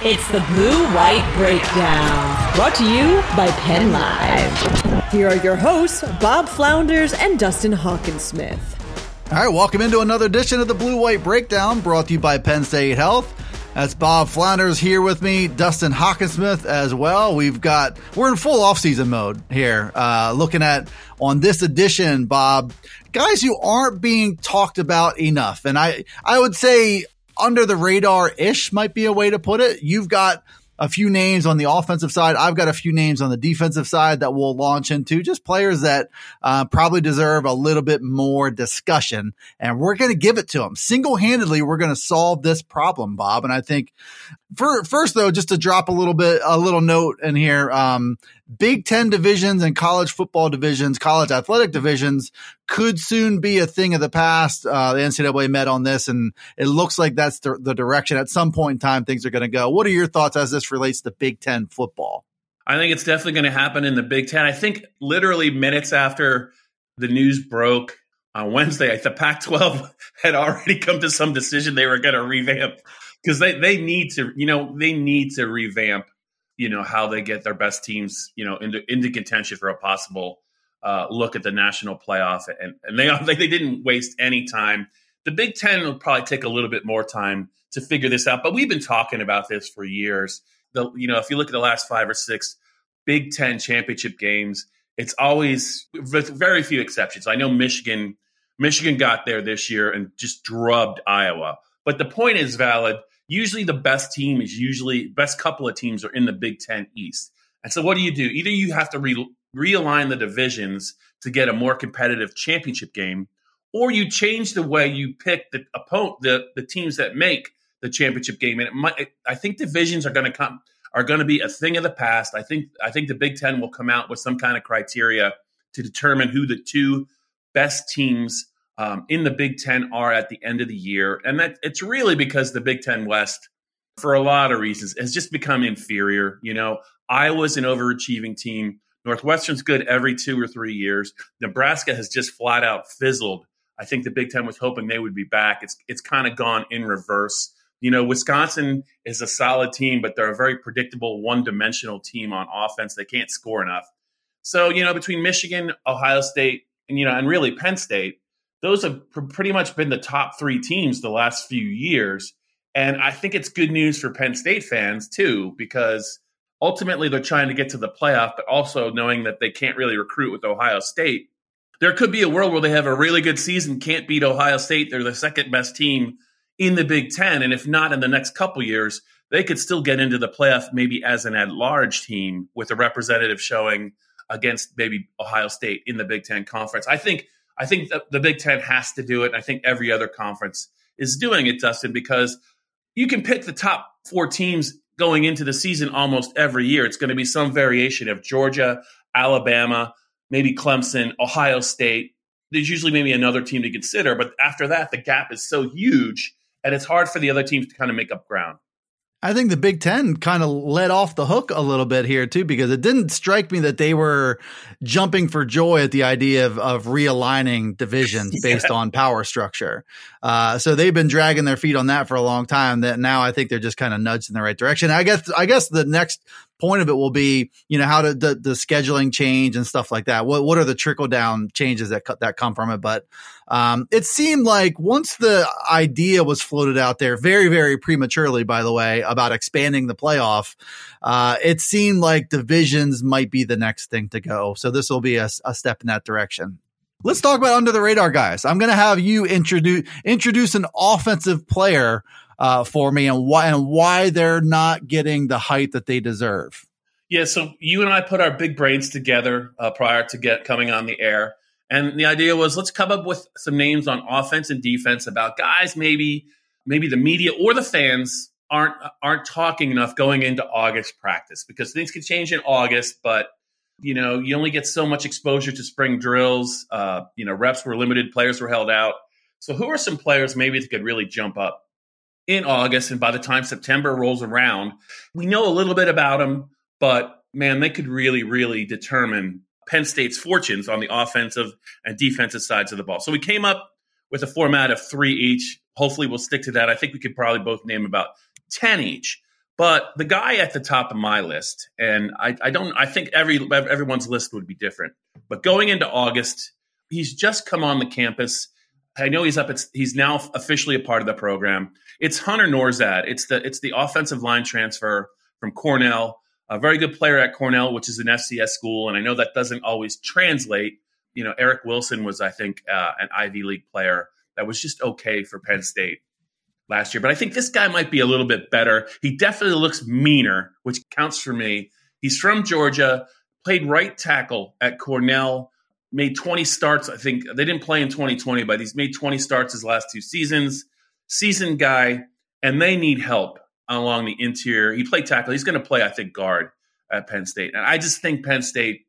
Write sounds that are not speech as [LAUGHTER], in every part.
It's the Blue White Breakdown, brought to you by Penn Live. Here are your hosts, Bob Flounders and Dustin Hockensmith. All right, welcome into another edition of the Blue White Breakdown, brought to you by Penn State Health. That's Bob Flounders here with me, Dustin Hockensmith as well. We've got we're in full off-season mode here, uh, looking at on this edition, Bob, guys who aren't being talked about enough, and I I would say under the radar ish might be a way to put it. You've got a few names on the offensive side. I've got a few names on the defensive side that we'll launch into just players that uh, probably deserve a little bit more discussion. And we're going to give it to them single handedly. We're going to solve this problem, Bob. And I think for, first though, just to drop a little bit, a little note in here, um, Big Ten divisions and college football divisions, college athletic divisions could soon be a thing of the past. Uh, the NCAA met on this, and it looks like that's the, the direction at some point in time things are going to go. What are your thoughts as this relates to Big Ten football? I think it's definitely going to happen in the Big Ten. I think literally minutes after the news broke on Wednesday, the Pac 12 [LAUGHS] had already come to some decision they were going to revamp because they, they need to, you know, they need to revamp you know how they get their best teams you know into into contention for a possible uh, look at the national playoff. And and [LAUGHS] they they didn't waste any time. The big 10 will probably take a little bit more time to figure this out but we've been talking about this for years. The you know if you look at the last five or six big 10 championship games it's always with very few exceptions. I know michigan michigan got there this year and just drubbed iowa. But the point is valid usually the best team is usually best couple of teams are in the Big Ten East. And so what do you do? Either you have to re- realign the divisions to get a more competitive championship game, or you change the way you pick the opponent, the, the teams that make the championship game. And it might, it, I think divisions are going to come are going to be a thing of the past. I think I think the Big Ten will come out with some kind of criteria to determine who the two best teams um, in the Big Ten are at the end of the year, and that it's really because the Big Ten West, for a lot of reasons, has just become inferior. You know, Iowa's an overachieving team. Northwestern's good every two or three years. Nebraska has just flat out fizzled. I think the Big Ten was hoping they would be back. It's it's kind of gone in reverse. You know, Wisconsin is a solid team, but they're a very predictable, one-dimensional team on offense. They can't score enough. So, you know, between Michigan, Ohio State, and you know, and really Penn State, those have pr- pretty much been the top three teams the last few years. And I think it's good news for Penn State fans too, because ultimately they're trying to get to the playoff, but also knowing that they can't really recruit with Ohio State. There could be a world where they have a really good season, can't beat Ohio State. They're the second best team in the Big Ten. And if not in the next couple years, they could still get into the playoff maybe as an at large team with a representative showing against maybe Ohio State in the Big Ten conference. I think I think the, Big Ten has to do it. I think every other conference is doing it, Dustin, because you can pick the top four teams going into the season almost every year. It's going to be some variation of Georgia, Alabama, maybe Clemson, Ohio State. There's usually maybe another team to consider, but after that, the gap is so huge, and it's hard for the other teams to kind of make up ground. I think the Big Ten kind of let off the hook a little bit here too, because it didn't strike me that they were jumping for joy at the idea of, of realigning divisions [LAUGHS] yeah. based on power structure. Uh, so they've been dragging their feet on that for a long time. That now I think they're just kind of nudged in the right direction. I guess I guess the next point of it will be, you know, how to the, the scheduling change and stuff like that. What what are the trickle down changes that that come from it? But um, it seemed like once the idea was floated out there, very very prematurely, by the way, about expanding the playoff, uh, it seemed like divisions might be the next thing to go. So this will be a, a step in that direction. Let's talk about under the radar guys. I'm going to have you introduce introduce an offensive player uh, for me and why and why they're not getting the height that they deserve. Yeah, so you and I put our big brains together uh, prior to get coming on the air, and the idea was let's come up with some names on offense and defense about guys maybe maybe the media or the fans aren't aren't talking enough going into August practice because things can change in August, but you know you only get so much exposure to spring drills. Uh, you know, reps were limited, players were held out. So, who are some players maybe that could really jump up in August? And by the time September rolls around, we know a little bit about them, but man, they could really, really determine Penn State's fortunes on the offensive and defensive sides of the ball. So, we came up with a format of three each. Hopefully, we'll stick to that. I think we could probably both name about 10 each. But the guy at the top of my list, and I, I don't, I think every everyone's list would be different. But going into August, he's just come on the campus. I know he's up. It's, he's now officially a part of the program. It's Hunter Nourzad. It's the it's the offensive line transfer from Cornell. A very good player at Cornell, which is an FCS school, and I know that doesn't always translate. You know, Eric Wilson was, I think, uh, an Ivy League player that was just okay for Penn State last year. But I think this guy might be a little bit better. He definitely looks meaner, which counts for me. He's from Georgia, played right tackle at Cornell made 20 starts. I think they didn't play in 2020, but he's made 20 starts his last two seasons. Seasoned guy, and they need help along the interior. He played tackle. He's going to play, I think, guard at Penn State. And I just think Penn State,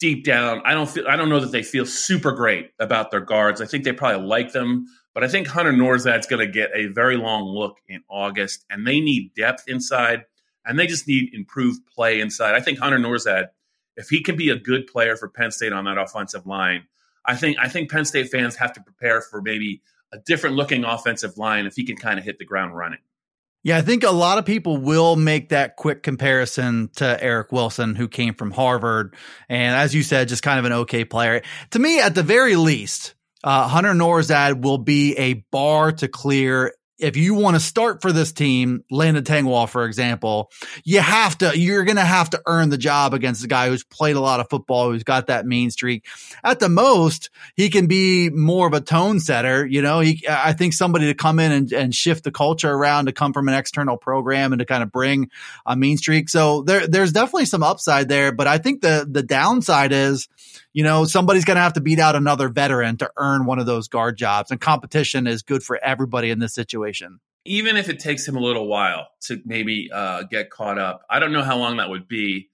deep down, I don't feel, I don't know that they feel super great about their guards. I think they probably like them, but I think Hunter Nourzad's going to get a very long look in August, and they need depth inside, and they just need improved play inside. I think Hunter Nourzad, if he can be a good player for Penn State on that offensive line, I think I think Penn State fans have to prepare for maybe a different looking offensive line if he can kind of hit the ground running. Yeah, I think a lot of people will make that quick comparison to Eric Wilson, who came from Harvard. And as you said, just kind of an okay player. To me, at the very least, uh, Hunter Nourzad will be a bar to clear if you want to start for this team, Landon Tengwall, for example, you have to, you're going to have to earn the job against a guy who's played a lot of football, who's got that mean streak. At the most, he can be more of a tone setter. You know, he, I think somebody to come in and, and shift the culture around to come from an external program and to kind of bring a mean streak. So there, there's definitely some upside there, but I think the, the downside is, you know, somebody's going to have to beat out another veteran to earn one of those guard jobs. And competition is good for everybody in this situation. Even if it takes him a little while to maybe uh, get caught up, I don't know how long that would be.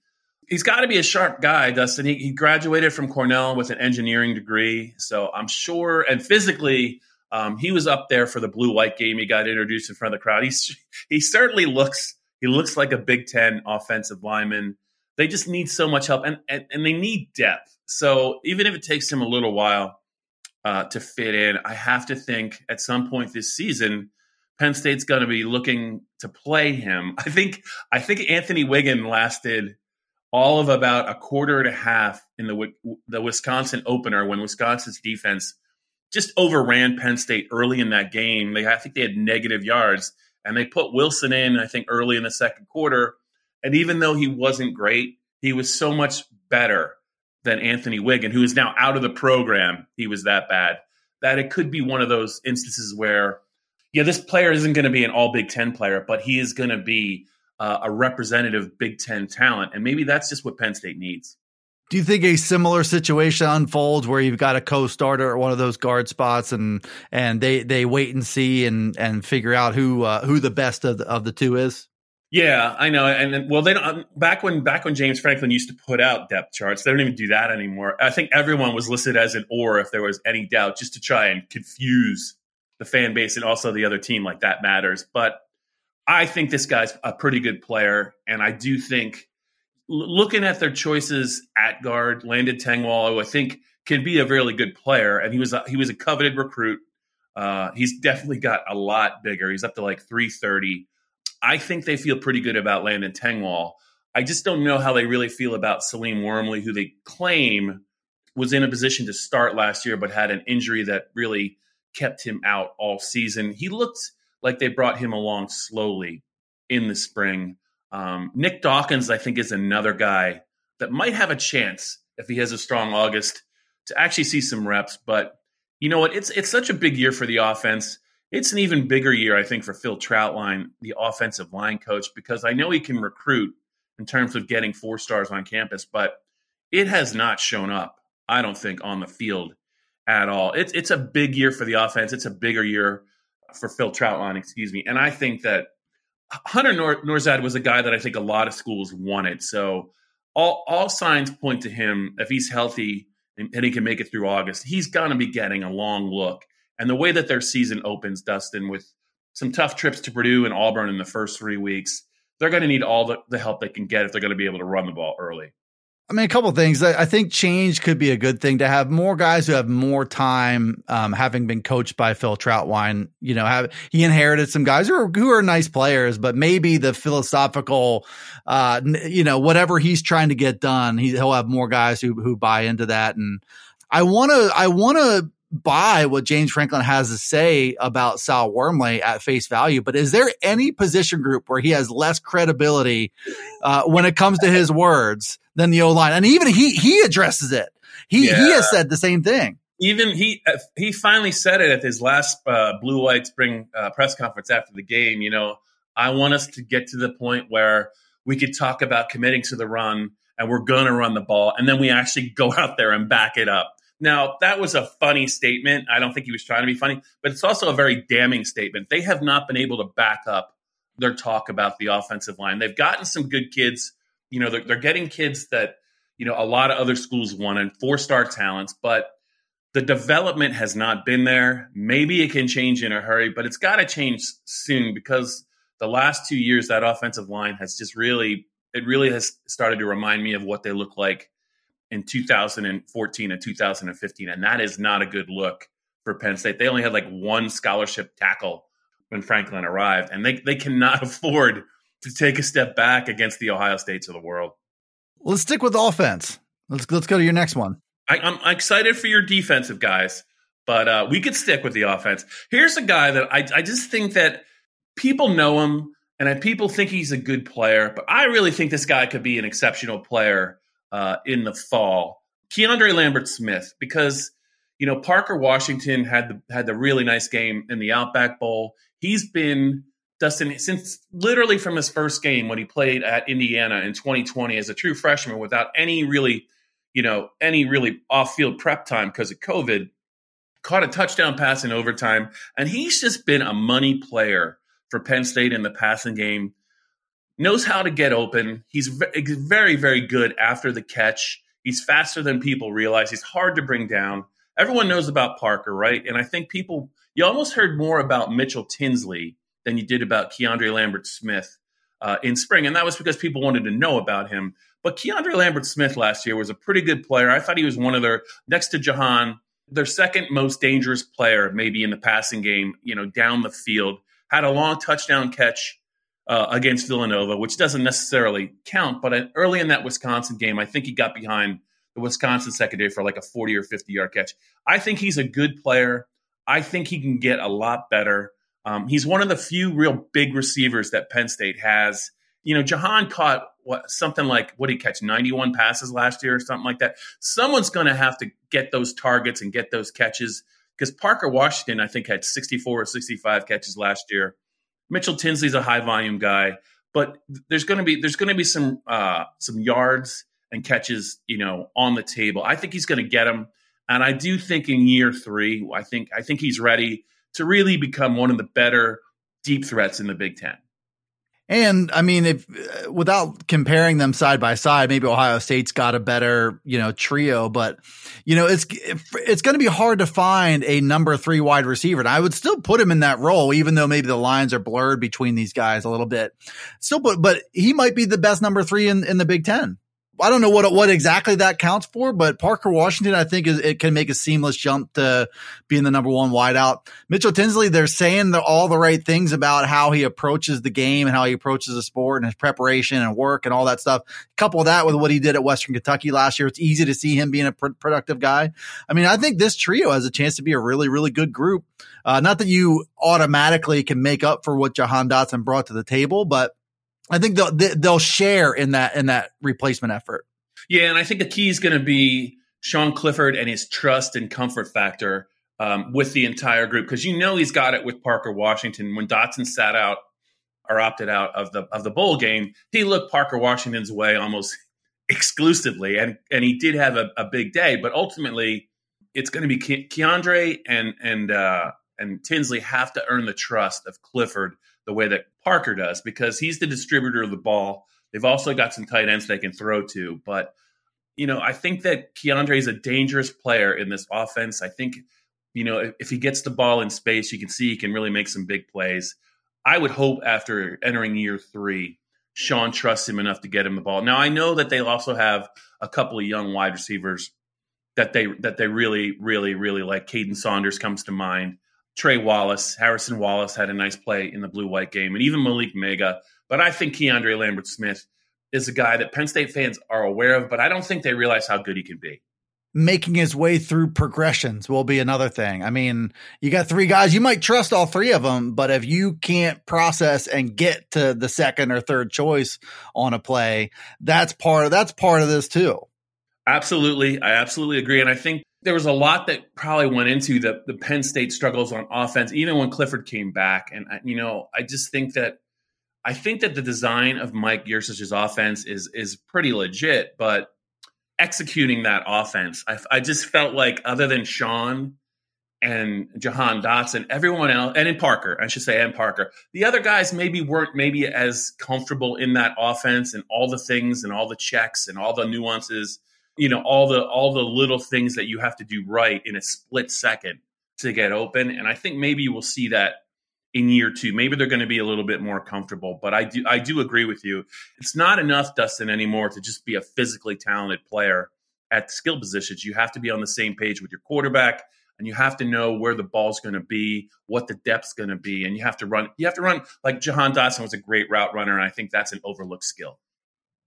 He's got to be a sharp guy, Dustin. He, he graduated from Cornell with an engineering degree. So I'm sure, and physically, um, he was up there for the blue white game. He got introduced in front of the crowd. He's, he certainly looks he looks like a Big Ten offensive lineman. They just need so much help, and, and, and they need depth. So even if it takes him a little while uh, to fit in, I have to think at some point this season, Penn State's going to be looking to play him. [LAUGHS] I think I think Anthony Whigan lasted all of about a quarter and a half in the the Wisconsin opener when Wisconsin's defense just overran Penn State early in that game. They I think they had negative yards and they put Wilson in I think early in the second quarter. And even though he wasn't great, he was so much better than Anthony Whigan, who is now out of the program. He was that bad that it could be one of those instances where, yeah, this player isn't going to be an all Big Ten player, but he is going to be uh, a representative Big Ten talent. And maybe that's just what Penn State needs. Do you think a similar situation unfolds where you've got a co-starter at one of those guard spots and and they they wait and see and and figure out who uh, who the best of the, of the two is? Yeah, I know. And well, they don't. Um, back when back when James Franklin used to put out depth charts, they don't even do that anymore. I think everyone was listed as an or if there was any doubt, just to try and confuse the fan base and also the other team. Like that matters. But I think this guy's a pretty good player, and I do think looking at their choices at guard, Landon Tengwall, who I think can be a really good player, and he was a, he was a coveted recruit. Uh, he's definitely got a lot bigger. He's up to like three thirty. I think they feel pretty good about Landon Tengwall. I just don't know how they really feel about Salim Wormley, who they claim was in a position to start last year, but had an injury that really kept him out all season. He looked like they brought him along slowly in the spring. Um, Nick Dawkins, I think, is another guy that might have a chance if he has a strong August to actually see some reps. But you know what? It's it's such a big year for the offense it's an even bigger year, I think, for Phil Trautwein, the offensive line coach, because I know he can recruit in terms of getting four stars on campus, but it has not shown up, I don't think, on the field at all. It's it's a big year for the offense. It's a bigger year for Phil Trautwein, excuse me. And I think that Hunter Nor- Nourzad was a guy that I think a lot of schools wanted. So all all signs point to him if he's healthy and, and he can make it through August. He's going to be getting a long look. And the way that their season opens, Dustin, with some tough trips to Purdue and Auburn in the first three weeks, they're going to need all the, the help they can get if they're going to be able to run the ball early. I mean, a couple things. I think change could be a good thing to have more guys who have more time, um, having been coached by Phil Trautwein. You know, have he inherited some guys who are who are nice players, but maybe the philosophical, uh, you know, whatever he's trying to get done, he, he'll have more guys who who buy into that. And I want to, I want to buy what James Franklin has to say about Sal Wormley at face value, but is there any position group where he has less credibility uh, when it comes to his [LAUGHS] words than the O line? And even he he addresses it. He yeah. he has said the same thing. Even he uh, he finally said it at his last uh, blue white spring uh, press conference after the game. You know, I want us to get to the point where we could talk about committing to the run and we're going to run the ball, and then we actually go out there and back it up now, that was a funny statement. I don't think he was trying to be funny, but it's also a very damning statement. They have not been able to back up their talk about the offensive line. They've gotten some good kids. You know, they're, they're getting kids that, you know, a lot of other schools want and four star talents, but the development has not been there. Maybe it can change in a hurry, but it's got to change soon because the last two years, that offensive line has just really, it really has started to remind me of what they look like in 2014 and 2015, and that is not a good look for Penn State. They only had like one scholarship tackle when Franklin arrived, and they they cannot [LAUGHS] afford to take a step back against the Ohio States of the world. Let's stick with offense. Let's let's go to your next one. I, am excited for your defensive guys, but uh, we could stick with the offense. Here's a guy that I, I just think that people know him and people think he's a good player, but I really think this guy could be an exceptional player uh, in the fall. Keandre Lambert Smith, because you know Parker Washington had the had the really nice game in the Outback Bowl. He's been Dustin since literally from his first game when he played at Indiana in 2020 as a true freshman without any really, you know, any really off field prep time because of COVID. Caught a touchdown pass in overtime, and he's just been a money player for Penn State in the passing game knows how to get open. He's very, very good after the catch. He's faster than people realize. He's hard to bring down. Everyone knows about Parker, right? And I think people, you almost heard more about Mitchell Tinsley than you did about Keandre Lambert Smith uh, in spring. And that was because people wanted to know about him. But Keandre Lambert Smith last year was a pretty good player. I thought he was one of their, next to Jahan, their second most dangerous player, maybe in the passing game, you know, down the field. Had a long touchdown catch uh, against Villanova, which doesn't necessarily count. But early in that Wisconsin game, I think he got behind the Wisconsin secondary for like a 40 or 50 yard catch. I think he's a good player. I think he can get a lot better. Um, he's one of the few real big receivers that Penn State has. You know, Jahan caught what something like what did he catch 91 passes last year or something like that. Someone's going to have to get those targets and get those catches because Parker Washington, I think, had 64 or 65 catches last year. Mitchell Tinsley's a high volume guy, but there's going to be there's going to be some uh, some yards and catches, you know, on the table. I think he's going to get them, and I do think in year three, I think I think he's ready to really become one of the better deep threats in the Big Ten. And I mean, if uh, without comparing them side by side, maybe Ohio State's got a better, you know, trio, but you know, it's it's going to be hard to find a number three wide receiver. And I would still put him in that role, even though maybe the lines are blurred between these guys a little bit. Still, but but he might be the best number three in in the Big Ten. I don't know what what exactly that counts for, but Parker Washington, I think, is, it can make a seamless jump to being the number one wideout. Mitchell Tinsley, they're saying the, all the right things about how he approaches the game and how he approaches the sport and his preparation and work and all that stuff. Couple that with what he did at Western Kentucky last year, it's easy to see him being a pr- productive guy. I mean, I think this trio has a chance to be a really, really good group. Uh, not that you automatically can make up for what Jahan Dotson brought to the table, but I think they'll they'll share in that in that replacement effort. Yeah, and I think the key is going to be Sean Clifford and his trust and comfort factor um, with the entire group because you know he's got it with Parker Washington. When Dotson sat out or opted out of the of the bowl game, he looked Parker Washington's way almost [LAUGHS] exclusively, and and he did have a, a big day. But ultimately, it's going to be Ke- Keandre and and uh, and Tinsley have to earn the trust of Clifford the way that Parker does because he's the distributor of the ball. They've also got some tight ends they can throw to, but you know, I think that Keandre is a dangerous player in this offense. I think, you know, if, he gets the ball in space, you can see he can really make some big plays. I would hope after entering year three, Sean trusts him enough to get him the ball. Now I know that they also have a couple of young wide receivers that they that they really, really, really like. Kaden Saunders comes to mind. Trey Wallace, Harrison Wallace had a nice play in the blue white game, and even Malick Meiga. But I think Keandre Lambert Smith is a guy that Penn State fans are aware of, but I don't think they realize how good he can be. Making his way through progressions will be another thing. I mean, you got three guys, you might trust all three of them, but if you can't process and get to the second or third choice on a play, that's part of that's part of this too. Absolutely. I absolutely agree. And I think there was a lot that probably went into the, the Penn State struggles on offense, even when Clifford came back. And, uh, you know, I just think that I think that the design of Mike Yurcich's offense is is pretty legit, but executing that offense, I, I just felt like other than Sean and Jahan Dotson, everyone else, and in Parker, I should say, and Parker, the other guys maybe weren't maybe as comfortable in that offense and all the things and all the checks and all the nuances, you know, all the all the little things that you have to do right in a split second to get open. And I think maybe we'll see that in year two. Maybe they're going to be a little bit more comfortable, but I do I do agree with you. It's not enough, Dustin, anymore to just be a physically talented player at skill positions. You have to be on the same page with your quarterback, and you have to know where the ball's going to be, what the depth's going to be, and you have to run. You have to run like Jahan Dotson was a great route runner, and I think that's an overlooked skill.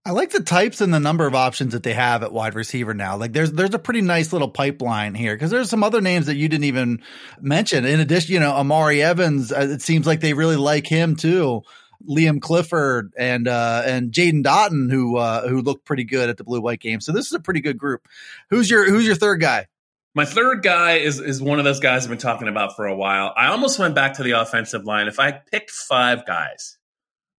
I like the types and the number of options that they have at wide receiver now. Like there's there's a pretty nice little pipeline here because there's some other names that you didn't even mention. In addition, you know, Omari Evans, uh, it seems like they really like him too. Liam Clifford and uh, and Jaden Dottin, who uh, who looked pretty good at the blue white game. So this is a pretty good group. Who's your who's your third guy? My third guy is is one of those guys I've been talking about for a while. I almost went back to the offensive line. If I picked five guys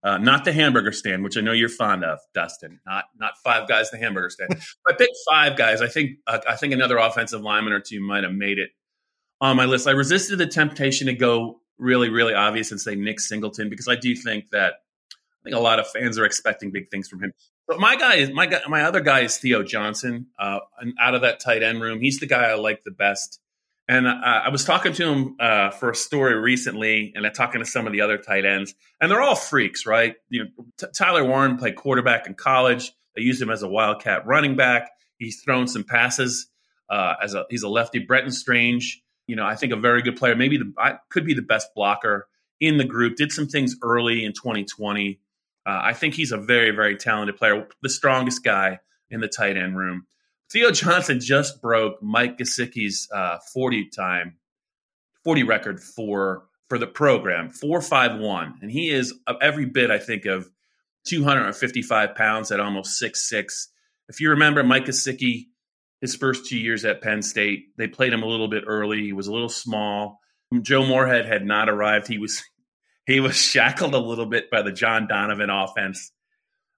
uh, not the hamburger stand, which I know you're fond of, Dustin. Not not five guys, the hamburger stand. [LAUGHS] I picked five guys. I think uh, I think another offensive lineman or two might have made it on my list. I resisted the temptation to go really really obvious and say Nick Singleton because I do think that I think a lot of fans are expecting big things from him. But my guy is my guy. My other guy is Theo Johnson. Uh, out of that tight end room, he's the guy I like the best. And uh, I was talking to him uh, for a story recently, and I'm talking to some of the other tight ends, and they're all freaks, right? You know, T- Tyler Warren played quarterback in college. They used him as a wildcat running back. He's thrown some passes uh, as a he's a lefty. Brenton Strange, you know, I think a very good player. Maybe the I, could be the best blocker in the group. Did some things early in 2020. Uh, I think he's a very very talented player. The strongest guy in the tight end room. Theo Johnson just broke Mike Gesicki's uh, 40 time, 40 record for for the program, 451. And he is every bit, I think, of 255 pounds at almost six six. If you remember Mike Gesicki, his first two years at Penn State, they played him a little bit early. He was a little small. Joe Moorhead had not arrived. He was [LAUGHS] he was shackled a little bit by the John Donovan offense.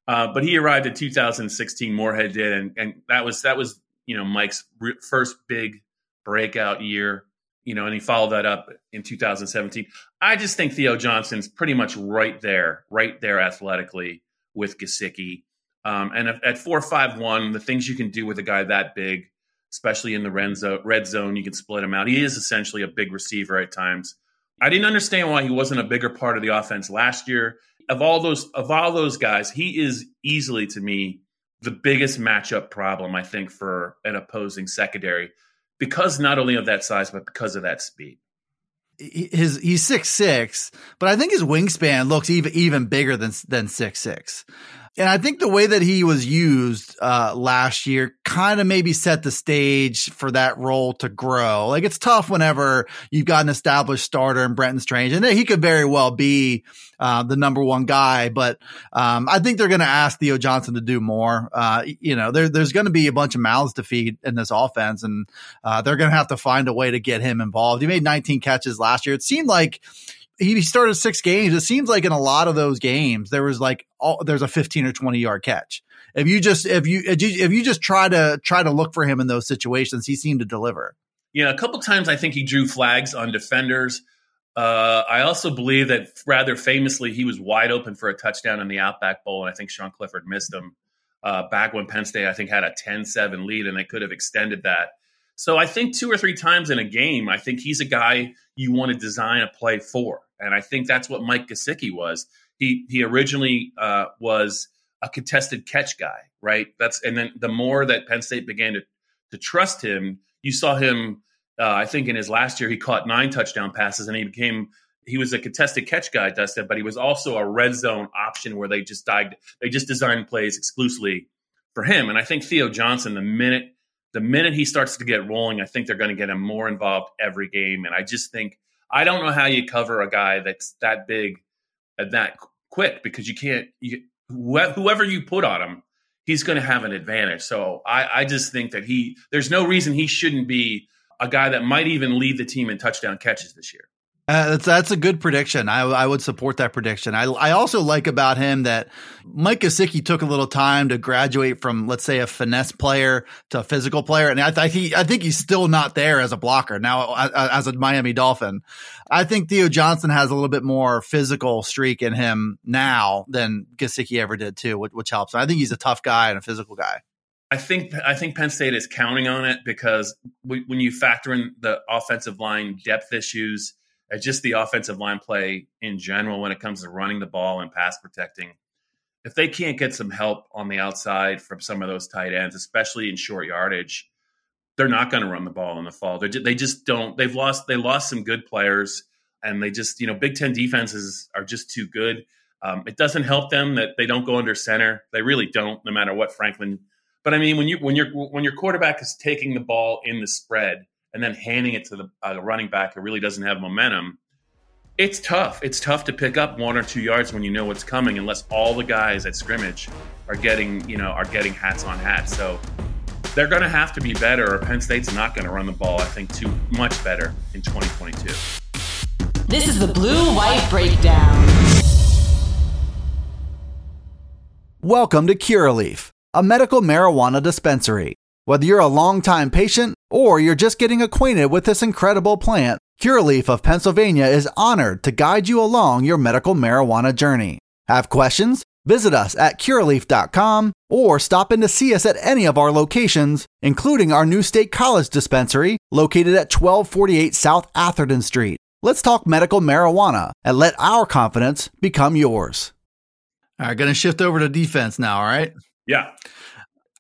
Uh, but he arrived in 2016. Moorhead did, and, and that was that was you know Mike's re- first big breakout year. You know, and he followed that up in 2017. I just think Theo Johnson's pretty much right there, right there athletically with Gesicki. Um, and at four five one, the things you can do with a guy that big, especially in the red zone, red zone, you can split him out. He is essentially a big receiver at times. I didn't understand why he wasn't a bigger part of the offense last year of all those of all those guys, he is easily to me the biggest matchup problem I think for an opposing secondary because not only of that size but because of that speed. His he's six six, but I think his wingspan looks even even bigger than than six six. And I think the way that he was used uh, last year kind of maybe set the stage for that role to grow. Like it's tough whenever you've got an established starter in Brenton Strange, and he could very well be uh, the number one guy. But um, I think they're going to ask Theo Johnson to do more. Uh, you know, there, there's going to be a bunch of mouths to feed in this offense, and uh, they're going to have to find a way to get him involved. He made 19 catches last year. It seemed like he started six games. It seems like in a lot of those games there was like all, there's a 15 or 20 yard catch. If you just if you if you just try to try to look for him in those situations, he seemed to deliver. Yeah, a couple times I think he drew flags on defenders. Uh, I also believe that rather famously, he was wide open for a touchdown in the Outback Bowl, and I think Sean Clifford missed him uh, back when Penn State, I think, had a 10 7 lead, and they could have extended that. So I think two or three times in a game, I think he's a guy you want to design a play for. And I think that's what Mike Gesicki was. He, he originally uh, was a contested catch guy, right? That's and then the more that Penn State began to to trust him, you saw him uh, I think in his last year, he caught nine touchdown passes and he became he was a contested catch guy, Dustin, but he was also a red zone option where they just died, they just designed plays exclusively for him. And I think Theo Johnson, the minute the minute he starts to get rolling, I think they're going to get him more involved every game. And I just think I don't know how you cover a guy that's that big and that quick because you can't. You, whoever you put on him, he's going to have an advantage. So I, I just think that he there's no reason he shouldn't be a guy that might even lead the team in touchdown catches this year. Uh, that's that's a good prediction. I, I would support that prediction. I I also like about him that Mike Gesicki took a little time to graduate from let's say a finesse player to a physical player, and I think I think he's still not there as a blocker now as a Miami Dolphin. I think Theo Johnson has a little bit more physical streak in him now than Gesicki ever did too, which, which helps. I think he's a tough guy and a physical guy. I think I think Penn State is counting on it because when you factor in the offensive line depth issues, and just the offensive line play in general when it comes to running the ball and pass protecting, if they can't get some help on the outside from some of those tight ends, especially in short yardage, they're not going to run the ball in the fall. They're, they just don't. They've lost. They lost some good players, and they just you know Big Ten defenses are just too good. Um, it doesn't help them that they don't go under center. They really don't, no matter what Franklin but I mean, when you when your when your quarterback is taking the ball in the spread and then handing it to the uh, running back who really doesn't have momentum, it's tough. It's tough to pick up one or two yards when you know what's coming, unless all the guys at scrimmage are getting you know are getting hats on hats. So they're going to have to be better, or Penn State's not going to run the ball. I think too much better in 2022. This is the Blue White Breakdown. Welcome to Curaleaf a medical marijuana dispensary. Whether you're a longtime patient or you're just getting acquainted with this incredible plant, Curaleaf of Pennsylvania is honored to guide you along your medical marijuana journey. Have questions? Visit us at curaleaf.com or stop in to see us at any of our locations, including our new State College dispensary located at 1248 South Atherton Street. Let's talk medical marijuana and let our confidence become yours. All right, going to shift over to defense now, all right? Yeah.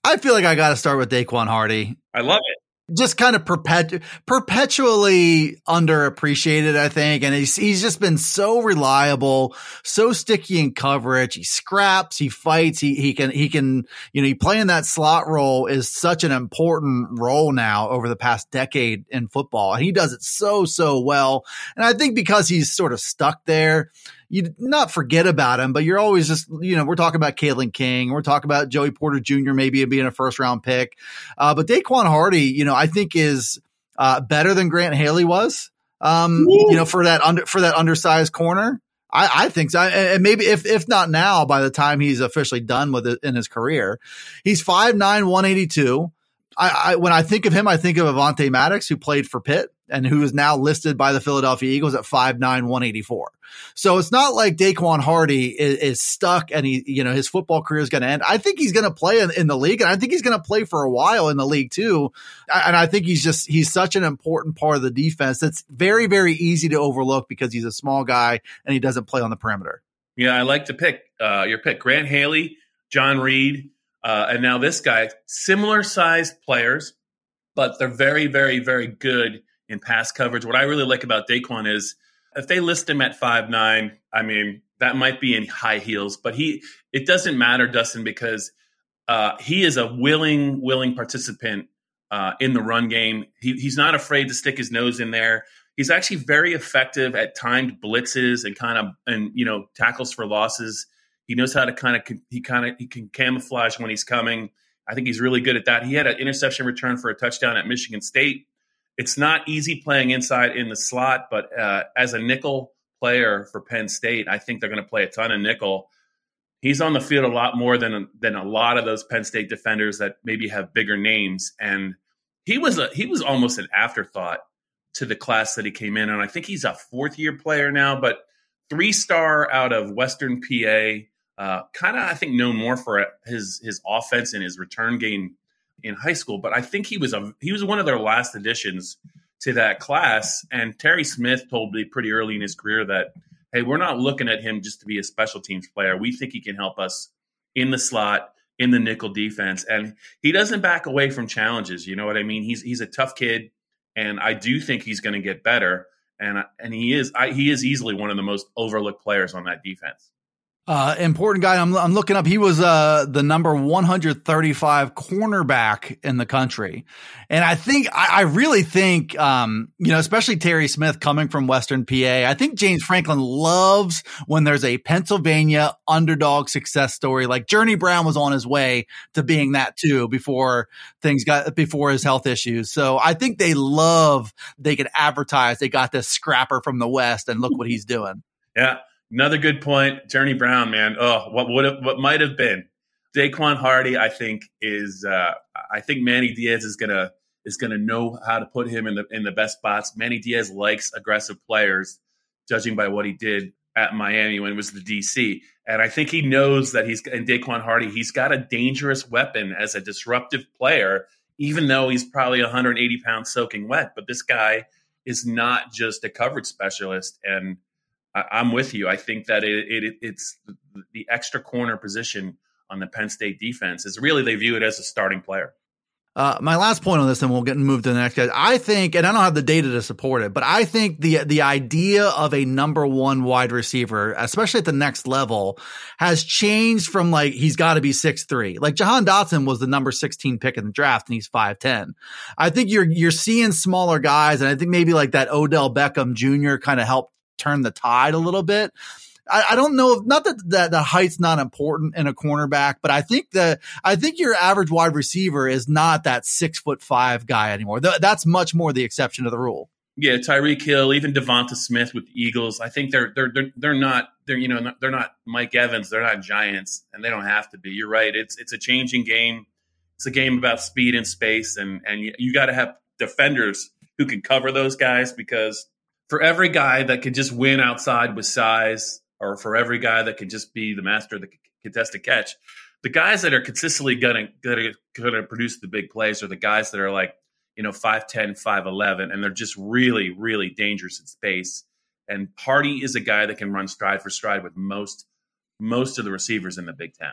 I feel like I got to start with Daequan Hardy. I love it just kind of perpetu- perpetually underappreciated, I think. And he's, he's just been so reliable, so sticky in coverage. He scraps, he fights, he, he can, he can, you know, he playing that slot role is such an important role now over the past decade in football. And he does it so, so well. And I think because he's sort of stuck there, you not forget about him, but you're always just, you know, we're talking about Kalen King, we're talking about Joey Porter Jr. maybe being a first round pick. Uh, but Daequan Hardy, you know, I think is uh, better than Grant Haley was. Um, you know, for that under for that undersized corner. I, I think so. And maybe if, if not now, by the time he's officially done with it in his career, he's 5'9, 182. I, I, when I think of him, I think of Avonte Maddox, who played for Pitt and who is now listed by the Philadelphia Eagles at 5'9, 184. So it's not like Daequan Hardy is, is stuck and he, you know, his football career is going to end. I think he's going to play in, in, the league and I think he's going to play for a while in the league too. And I think he's just, he's such an important part of the defense that's very, very easy to overlook because he's a small guy and he doesn't play on the perimeter. Yeah, I like to pick uh, your pick Grant Haley, John Reid, uh, and now this guy, similar sized players, but they're very, very, very good in pass coverage. What I really like about Daequan is if they list him at five nine, I mean that might be in high heels, but he it doesn't matter, Dustin, because uh, he is a willing willing participant uh, in the run game. He, he's not afraid to stick his nose in there. He's actually very effective at timed blitzes and kind of and you know tackles for losses. He knows how to kind of he kind of he can camouflage when he's coming. I think he's really good at that. He had an interception return for a touchdown at Michigan State it's not easy playing inside in the slot, but uh, as a nickel player for Penn State, I think they're going to play a ton of nickel. He's on the field a lot more than than a lot of those Penn State defenders that maybe have bigger names, and he was a he was almost an afterthought to the class that he came in and I think he's a fourth year player now, but three star out of Western PA. Uh, kind of, I think, known more for his his offense and his return game in high school. But I think he was a he was one of their last additions to that class. And Terry Smith told me pretty early in his career that, hey, we're not looking at him just to be a special teams player. We think he can help us in the slot in the nickel defense, and he doesn't back away from challenges. You know what I mean? He's he's a tough kid, and I do think he's going to get better. And and he is I, he is easily one of the most overlooked players on that defense. Uh, important guy. I'm, I'm looking up. He was uh, the number 135 cornerback in the country, and I think I, I really think um, you know, especially Terry Smith coming from Western PA. I think James Franklin loves when there's a Pennsylvania underdog success story. Like Journey Brown was on his way to being that too before things got before his health issues. So I think they love they can advertise they got this scrapper from the West, and look what he's doing. Yeah. Another good point, Journey Brown, man. Oh, what would have, what might have been Daequan Hardy? I think is uh, I think Manny Diaz is gonna is gonna know how to put him in the in the best spots. Manny Diaz likes aggressive players, judging by what he did at Miami when it was the DC. And I think he knows that he's in Daequan Hardy. He's got a dangerous weapon as a disruptive player, even though he's probably 180 pounds soaking wet. But this guy is not just a coverage specialist and I, am with you. I think that it, it it's the extra corner position on the Penn State defense is really they view it as a starting player. Uh, my last point on this, and we'll get moved to the next guy. I think, and I don't have the data to support it, but I think the the idea of a number one wide receiver, especially at the next level, has changed from like he's got to be six three. Like Jahan Dotson was the number sixteen pick in the draft, and he's five ten. I think you're you're seeing smaller guys, and I think maybe like that Odell Beckham Jr. kind of helped turn the tide a little bit. I, I don't know if not that, that the height's not important in a cornerback, but I think that I think your average wide receiver is not that six foot five guy anymore. Th- that's much more the exception to the rule. Yeah, Tyreek Hill, even Devonta Smith with Eagles. I think they're they're they're, they're not they're you know they're not Mike Evans. They're not Giants, and they don't have to be. You're right. It's it's a changing game. It's a game about speed and space, and and you, you got to have defenders who can cover those guys because for every guy that could just win outside with size, or for every guy that could just be the master of the contested catch, the guys that are consistently gonna gonna gonna produce the big plays are the guys that are like you know 5'10 5'11 and they're just really really dangerous in space. And hardy is a guy that can run stride for stride with most most of the receivers in the big ten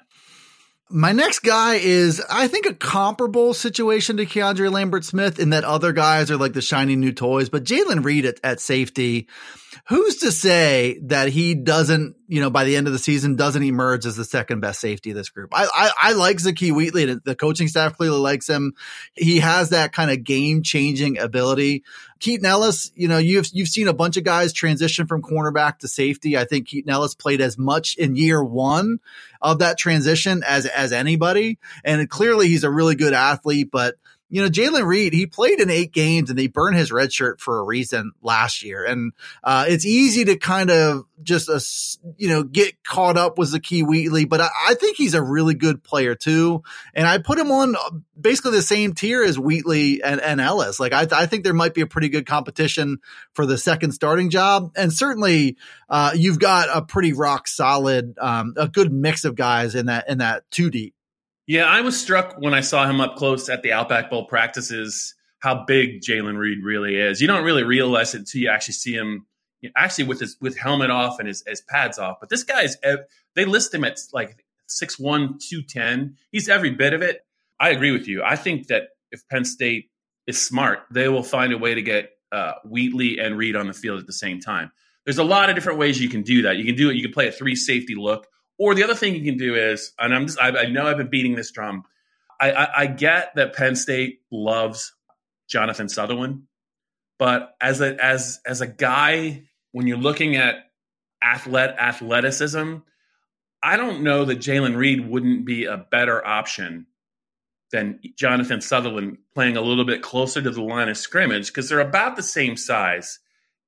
my next guy is, I think, a comparable situation to Keandre Lambert Smith in that other guys are like the shiny new toys, but Jaylen Reed at, at safety, who's to say that he doesn't, you know, by the end of the season, doesn't emerge as the second best safety of this group? I, I, I like Zakee Wheatley. The coaching staff clearly likes him. He has that kind of game changing ability. Keaton Ellis, you know, you've you've seen a bunch of guys transition from cornerback to safety. I think Keaton Ellis played as much in year one of that transition as as anybody, and clearly he's a really good athlete. But you know, Jaylen Reed, he played in eight games and they burned his red shirt for a reason last year. And uh, it's easy to kind of just, uh, you know, get caught up with Zakee Wheatley, but I, I, think he's a really good player too. And I put him on uh, basically the same tier as Wheatley and, and Ellis. Like, I, I, think there might be a pretty good competition for the second starting job. And certainly, uh, you've got a pretty rock solid, um, a good mix of guys in that, in that two deep. Yeah, I was struck when I saw him up close at the Outback Bowl practices how big Jaylen Reed really is. You don't really realize it until you actually see him actually with his with helmet off and his, his pads off. But this guy's they list him at like 6'1", 210. He's every bit of it. I agree with you. I think that if Penn State is smart, they will find a way to get uh, Wheatley and Reed on the field at the same time. There's a lot of different ways you can do that. You can do it. You can play a three safety look or the other thing you can do is, and I'm just, I, I know I've been beating this drum. I, I, I, get that Penn State loves Jonathan Sutherland, but as a as as a guy, when you're looking at athlet athleticism, I don't know that Jaylen Reed wouldn't be a better option than Jonathan Sutherland playing a little bit closer to the line of scrimmage because they're about the same size,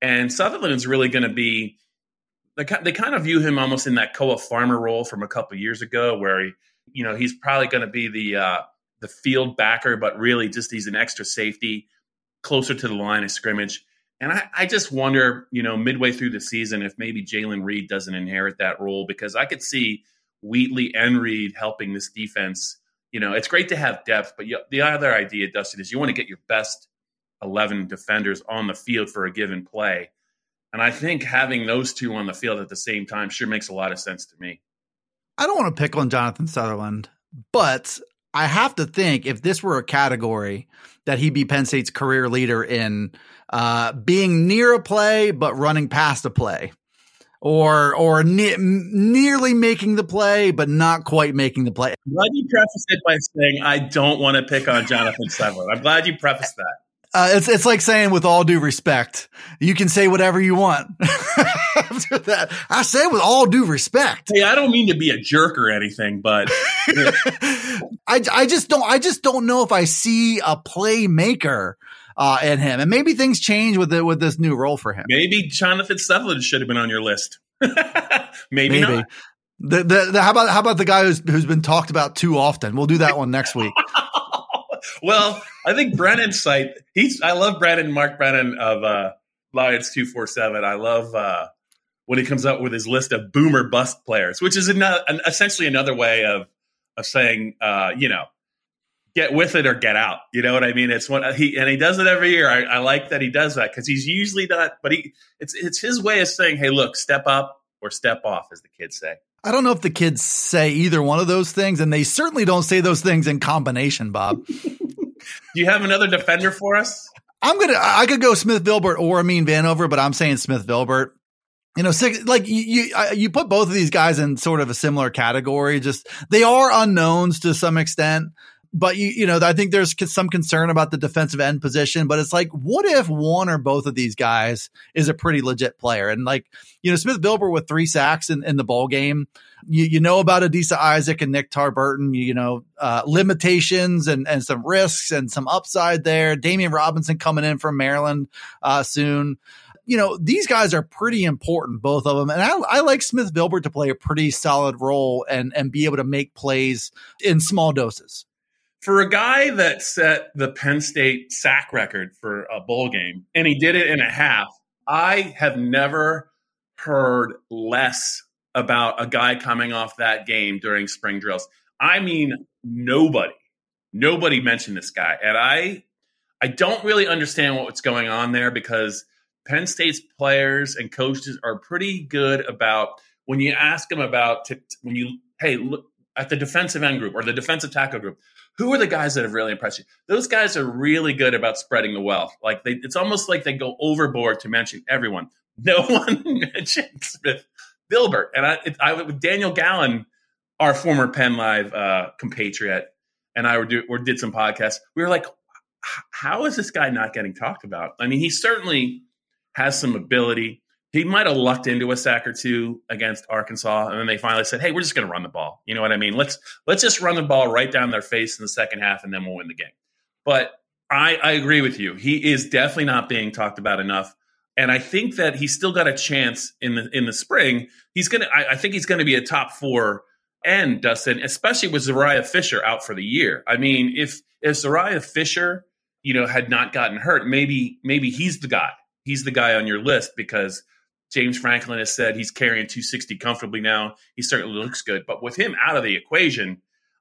and Sutherland is really going to be they, they kind of view him almost in that Koa Farmer role from a couple years ago, where he, you know, he's probably going to be the uh, the field backer, but really just he's an extra safety closer to the line of scrimmage. And I, I just wonder, you know, midway through the season, if maybe Jaylen Reed doesn't inherit that role because I could see Wheatley and Reed helping this defense. You know, it's great to have depth, but you, the other idea, Dustin, is you want to get your best 11 defenders on the field for a given play. And I think having those two on the field at the same time sure makes a lot of sense to me. I don't want to pick on Jonathan Sutherland, but I have to think if this were a category that he'd be Penn State's career leader in uh, being near a play but running past a play, or or ne- nearly making the play but not quite making the play. I'm glad you prefaced it by saying I don't want to pick on Jonathan Sutherland. I'm glad you prefaced that. Uh, it's it's like saying with all due respect, you can say whatever you want. [LAUGHS] After that, I say with all due respect. Hey, I don't mean to be a jerk or anything, but [LAUGHS] I I just don't I just don't know if I see a playmaker uh, in him, and maybe things change with it with this new role for him. Maybe Jonathan Sutherland should have been on your list. [LAUGHS] maybe, maybe. Not. The, the, the, how about how about the guy who's who's been talked about too often? We'll do that one next week. Well, I think Brennan's site. He's. I love Brennan, Mark Brennan of uh, Lions two four seven. I love uh, when he comes up with his list of boomer bust players, which is another, an, essentially another way of of saying, uh, you know, get with it or get out. You know what I mean? It's what he and he does it every year. I, I like that he does that because he's usually not. But he, it's it's his way of saying, hey, look, step up or step off, as the kids say. I don't know if the kids say either one of those things, and they certainly don't say those things in combination, Bob. Do [LAUGHS] you have another defender for us? I'm gonna. I could go Smith Vilbert or Amin Vanover, but I'm saying Smith Vilbert. You know, six, like you, you, you put both of these guys in sort of a similar category. Just they are unknowns to some extent, but you, you know, I think there's some concern about the defensive end position. But it's like, what if one or both of these guys is a pretty legit player? And like, you know, Smith Vilbert with three sacks in, in the ball game you, you know about Adisa Isaac and Nick Tarburton, you, you know, uh, limitations and, and some risks and some upside there. Demeioun Robinson coming in from Maryland uh, soon. You know, these guys are pretty important, both of them. And I, I like Smith Vilbert to play a pretty solid role and, and be able to make plays in small doses. For a guy that set the Penn State sack record for a bowl game, and he did it in a half, I have never heard less about a guy coming off that game during spring drills. I mean, nobody, nobody mentioned this guy, and I, I don't really understand what's going on there because Penn State's players and coaches are pretty good about when you ask them about t- when you hey look at the defensive end group or the defensive tackle group. Who are the guys that have really impressed you? Those guys are really good about spreading the wealth. Like they, it's almost like they go overboard to mention everyone. [LAUGHS] No one mentioned Smith Vilbert. And I, it, I with Daniel Gallen, our former Penn Live uh, compatriot, and I were, do, were did some podcasts. We were like, how is this guy not getting talked about? I mean, he certainly has some ability. He might have lucked into a sack or two against Arkansas, and then they finally said, "Hey, we're just going to run the ball." You know what I mean? Let's let's just run the ball right down their face in the second half, and then we'll win the game. But I, I agree with you. He is definitely not being talked about enough and I think that he's still got a chance in the in the spring. He's gonna. I, I think he's going to be a top four end, Dustin, especially with Zuriah Fisher out for the year. I mean, if if Zuriah Fisher, you know, had not gotten hurt, maybe maybe he's the guy. He's the guy on your list because James Franklin has said he's carrying 260 comfortably now. He certainly looks good, but with him out of the equation,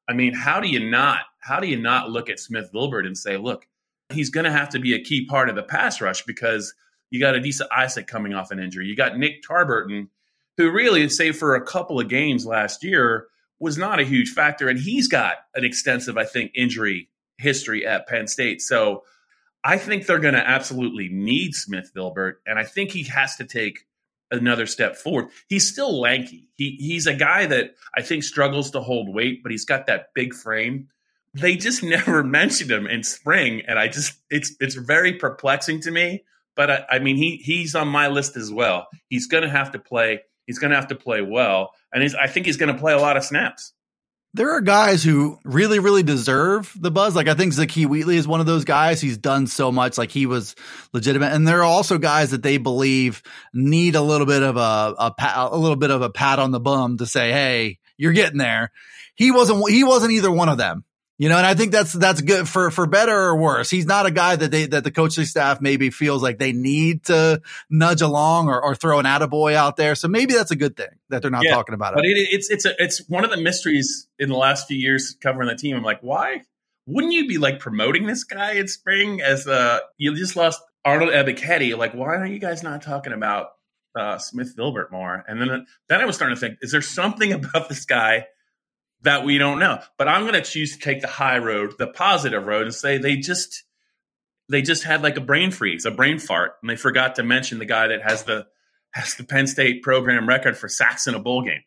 I mean, how do you not how do you not look at Smith Vilbert and say, look, he's going to have to be a key part of the pass rush because you got Adisa Isaac coming off an injury. You got Nick Tarburton, who really, save for a couple of games last year, was not a huge factor. And he's got an extensive, I think, injury history at Penn State. So I think they're going to absolutely need Smith Vilbert. And I think he has to take another step forward. He's still lanky. He, he's a guy that I think struggles to hold weight, but he's got that big frame. They just [LAUGHS] never mentioned him in spring. And I just, it's, it's very perplexing to me but I, I mean, he he's on my list as well. He's going to have to play. He's going to have to play well, and I think he's going to play a lot of snaps. There are guys who really, really deserve the buzz. Like I think Zakee Wheatley is one of those guys. He's done so much. Like he was legitimate. And there are also guys that they believe need a little bit of a, a, pat, a little bit of a pat on the bum to say, Hey, you're getting there. He wasn't, he wasn't either one of them. You know, and I think that's that's good for for better or worse. He's not a guy that they that the coaching staff maybe feels like they need to nudge along or, or throw an attaboy out there. So maybe that's a good thing that they're not yeah, talking about it. But it, it's it's a, it's one of the mysteries in the last few years covering the team. I'm like, why wouldn't you be like promoting this guy in spring as uh you just lost Arnold Ebiketie? Like, why are you guys not talking about uh, Smith Vilbert more? And then then I was starting to think, is there something [LAUGHS] about this guy? That we don't know. But I'm going to choose to take the high road, the positive road, and say they just they just had like a brain freeze, a brain fart, and they forgot to mention the guy that has the has the Penn State program record for sacks in a bowl game.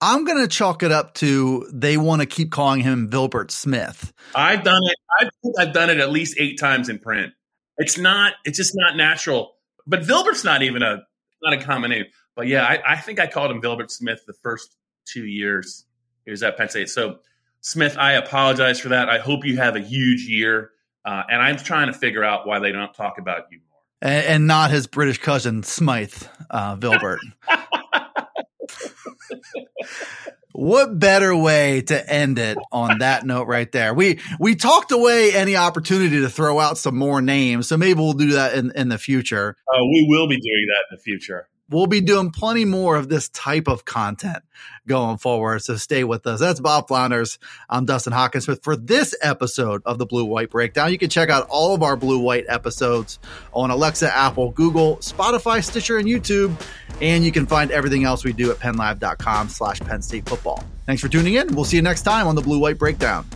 I'm going to chalk it up to they want to keep calling him Vilbert Smith. I've done it. I think I've done it at least eight times in print. It's not. It's just not natural. But Vilbert's not even a not a common name. But yeah, I, I think I called him Vilbert Smith the first two years he was at Penn State. So, Smith, I apologize for that. I hope you have a huge year. Uh, and I'm trying to figure out why they don't talk about you more. And, and not his British cousin, Smythe uh, Vilbert. [LAUGHS] what better way to end it on that note right there? We we talked away any opportunity to throw out some more names, so maybe we'll do that in, in the future. Uh, we will be doing that in the future we'll be doing plenty more of this type of content going forward. So stay with us. That's Bob Flounders. I'm Dustin Hockensmith for this episode of the Blue White Breakdown. You can check out all of our Blue White episodes on Alexa, Apple, Google, Spotify, Stitcher, and YouTube. And you can find everything else we do at pennlive.com slash Penn State football. Thanks for tuning in. We'll see you next time on the Blue White Breakdown.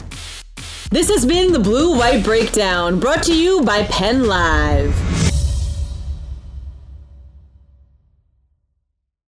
This has been the Blue White Breakdown brought to you by Penn Live.